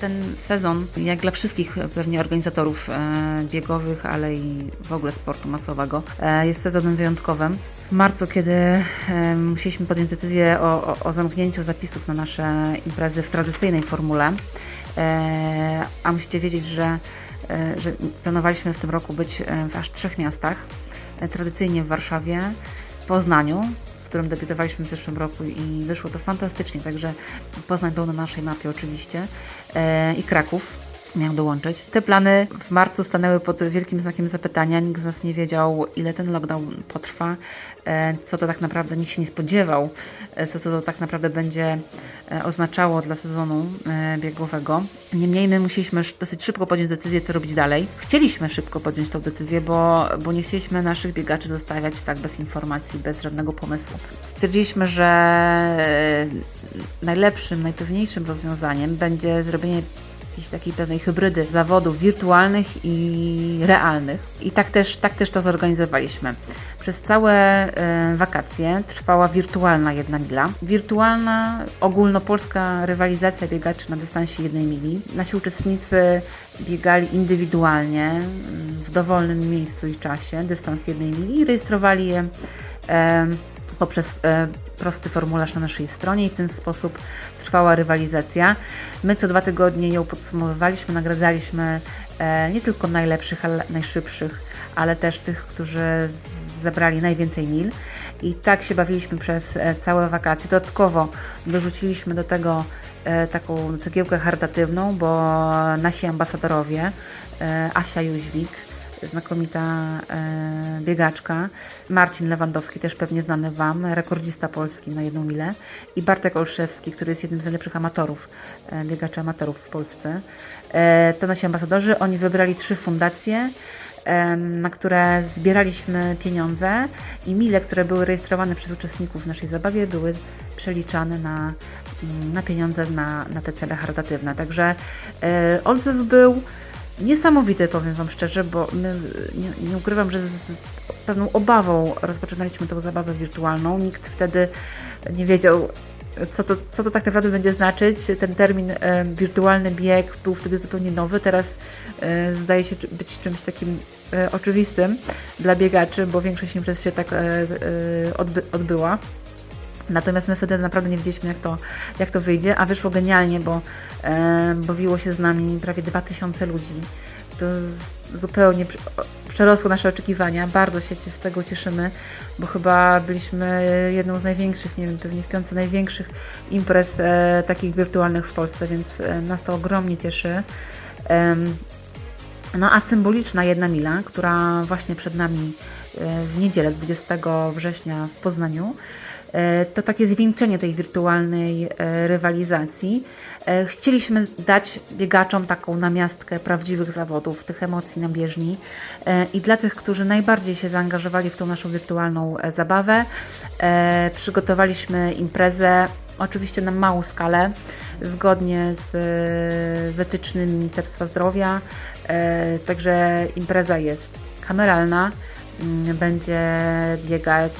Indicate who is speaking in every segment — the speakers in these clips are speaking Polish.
Speaker 1: ten sezon, jak dla wszystkich pewnie organizatorów e, biegowych, ale i w ogóle sportu masowego, e, jest sezonem wyjątkowym. W marcu, kiedy e, musieliśmy podjąć decyzję o, o, o zamknięciu zapisów na nasze imprezy w tradycyjnej formule, a musicie wiedzieć, że, że planowaliśmy w tym roku być w aż trzech miastach. Tradycyjnie w Warszawie, Poznaniu, którym debiutowaliśmy w zeszłym roku i wyszło to fantastycznie, także Poznań był na naszej mapie oczywiście e, i Kraków miał dołączyć. Te plany w marcu stanęły pod wielkim znakiem zapytania. Nikt z nas nie wiedział, ile ten lockdown potrwa, e, co to tak naprawdę nikt się nie spodziewał, e, co to tak naprawdę będzie e, oznaczało dla sezonu biegowego. Niemniej my musieliśmy dosyć szybko podjąć decyzję, co robić dalej. Chcieliśmy szybko podjąć tą decyzję, bo, bo nie chcieliśmy naszych biegaczy zostawiać tak bez informacji, bez żadnego pomysłu. Stwierdziliśmy, że najlepszym, najpewniejszym rozwiązaniem będzie zrobienie jakiejś takiej pewnej hybrydy zawodów wirtualnych i realnych. I tak też, tak też to zorganizowaliśmy. Przez całe e, wakacje trwała wirtualna jedna mila. Wirtualna, ogólnopolska rywalizacja biegaczy na dystansie jednej mili. Nasi uczestnicy biegali indywidualnie w dowolnym miejscu i czasie dystans jednej mili i rejestrowali je poprzez e, prosty formularz na naszej stronie i w ten sposób trwała rywalizacja. My co dwa tygodnie ją podsumowywaliśmy, nagradzaliśmy e, nie tylko najlepszych, ale najszybszych, ale też tych, którzy zebrali najwięcej mil. I tak się bawiliśmy przez e, całe wakacje. Dodatkowo dorzuciliśmy do tego taką cegiełkę charytatywną, bo nasi ambasadorowie, Asia Jóźwik, znakomita e, biegaczka. Marcin Lewandowski, też pewnie znany Wam, rekordzista polski na jedną milę. I Bartek Olszewski, który jest jednym z najlepszych amatorów, e, biegaczy amatorów w Polsce. E, to nasi ambasadorzy. Oni wybrali trzy fundacje na które zbieraliśmy pieniądze i mile, które były rejestrowane przez uczestników w naszej zabawie, były przeliczane na, mm, na pieniądze na, na te cele charytatywne. Także e, odzew był niesamowite, powiem Wam szczerze, bo my, nie, nie ukrywam, że z pewną obawą rozpoczynaliśmy tę zabawę wirtualną. Nikt wtedy nie wiedział, co to, co to tak naprawdę będzie znaczyć. Ten termin e, wirtualny bieg był wtedy zupełnie nowy, teraz e, zdaje się być czymś takim e, oczywistym dla biegaczy, bo większość imprez się tak e, e, odby odbyła. Natomiast my wtedy naprawdę nie wiedzieliśmy, jak to, jak to wyjdzie, a wyszło genialnie, bo bawiło się z nami prawie 2000 ludzi. To zupełnie przerosło nasze oczekiwania. Bardzo się z tego cieszymy, bo chyba byliśmy jedną z największych, nie wiem, pewnie w piątce największych imprez e, takich wirtualnych w Polsce, więc e, nas to ogromnie cieszy. E, no a symboliczna jedna mila, która właśnie przed nami e, w niedzielę 20 września w Poznaniu, E, to takie zwieńczenie tej wirtualnej e, rywalizacji. E, chcieliśmy dać biegaczom taką namiastkę prawdziwych zawodów, tych emocji na bieżni. I dla tych, którzy najbardziej się zaangażowali w tą naszą wirtualną zabawę, przygotowaliśmy imprezę, oczywiście na małą skalę, zgodnie z wytycznymi Ministerstwa Zdrowia, także impreza jest kameralna, mm, będzie biegać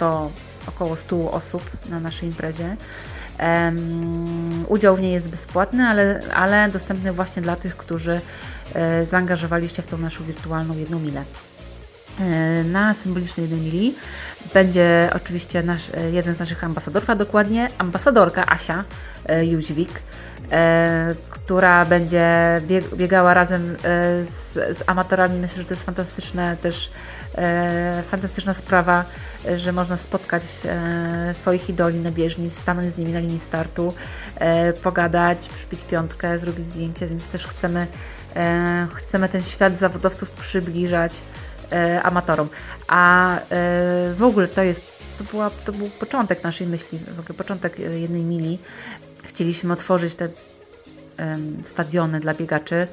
Speaker 1: 100, około 100 osób na naszej imprezie. Um, udział w niej jest bezpłatny, ale, ale dostępny właśnie dla tych, którzy e, zaangażowali się w tą naszą wirtualną jedną milę. E, na symbolicznej jednej mili będzie oczywiście nasz, e, jeden z naszych ambasadorów, a dokładnie ambasadorka Asia e, e, która będzie bieg, biegała razem e, z, z amatorami. Myślę, że to jest fantastyczne też fantastyczna sprawa, że można spotkać e, swoich idoli na bieżni, stanąć z nimi na linii startu, e, pogadać, przypić piątkę, zrobić zdjęcie, więc też chcemy, chcemy ten świat zawodowców przybliżać amatorom. A w ogóle to jest, to, była, to był początek naszej myśli, w ogóle początek jednej mili. Chcieliśmy otworzyć te stadiony dla biegaczy,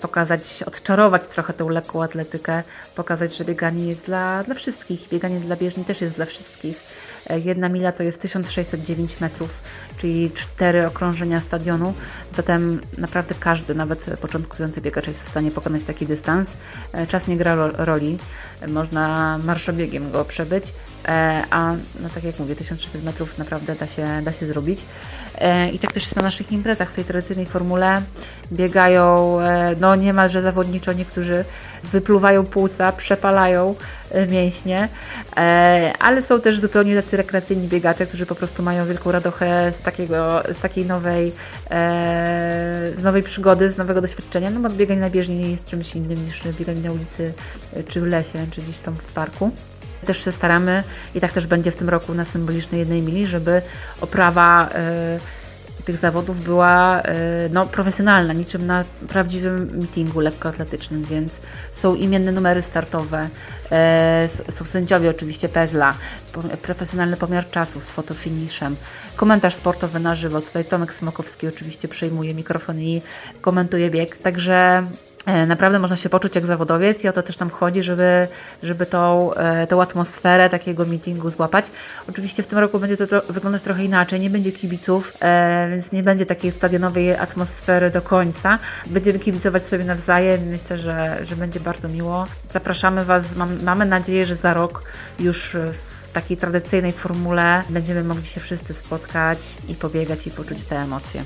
Speaker 1: pokazać, odczarować trochę tą lekką atletykę, pokazać, że bieganie jest dla, dla wszystkich. Bieganie dla bieżni też jest dla wszystkich. Jedna mila to jest 1609 metrów, czyli cztery okrążenia stadionu. Zatem naprawdę każdy, nawet początkujący biegacz jest w stanie pokonać taki dystans. E, czas nie gra roli. Można marszobiegiem go przebyć. e, a no tak jak mówię, 1400 metrów naprawdę da się, da się zrobić. E, I tak też jest na naszych imprezach w tej tradycyjnej formule. Biegają no niemalże zawodniczo, niektórzy wypluwają płuca, przepalają e, mięśnie, e, ale są też zupełnie tacy rekreacyjni biegacze, którzy po prostu mają wielką radochę z, takiego, z takiej nowej, e, z nowej przygody, z nowego doświadczenia, no bo bieganie na bieżni nie jest czymś innym niż bieganie na ulicy, czy w lesie, czy gdzieś tam w parku. Też się staramy i tak też będzie w tym roku na symbolicznej jednej mili, żeby oprawa tych zawodów była e, no, profesjonalna, niczym na prawdziwym meetingu lekkoatletycznym, więc są imienne numery startowe, e, są sędziowie oczywiście PEZLA, profesjonalny pomiar czasu z fotofiniszem, komentarz sportowy na żywo. Tutaj Tomek Smokowski oczywiście przejmuje mikrofon i komentuje bieg, także Naprawdę można się poczuć jak zawodowiec i o to też tam chodzi, żeby, żeby tą, e, tą atmosferę takiego meetingu złapać. Oczywiście w tym roku będzie to tro wyglądać trochę inaczej, nie będzie kibiców, e, więc nie będzie takiej stadionowej atmosfery do końca. Będziemy kibicować sobie nawzajem, myślę, że, że będzie bardzo miło. Zapraszamy Was, mam, mamy nadzieję, że za rok już w takiej tradycyjnej formule będziemy mogli się wszyscy spotkać i pobiegać i poczuć te emocje.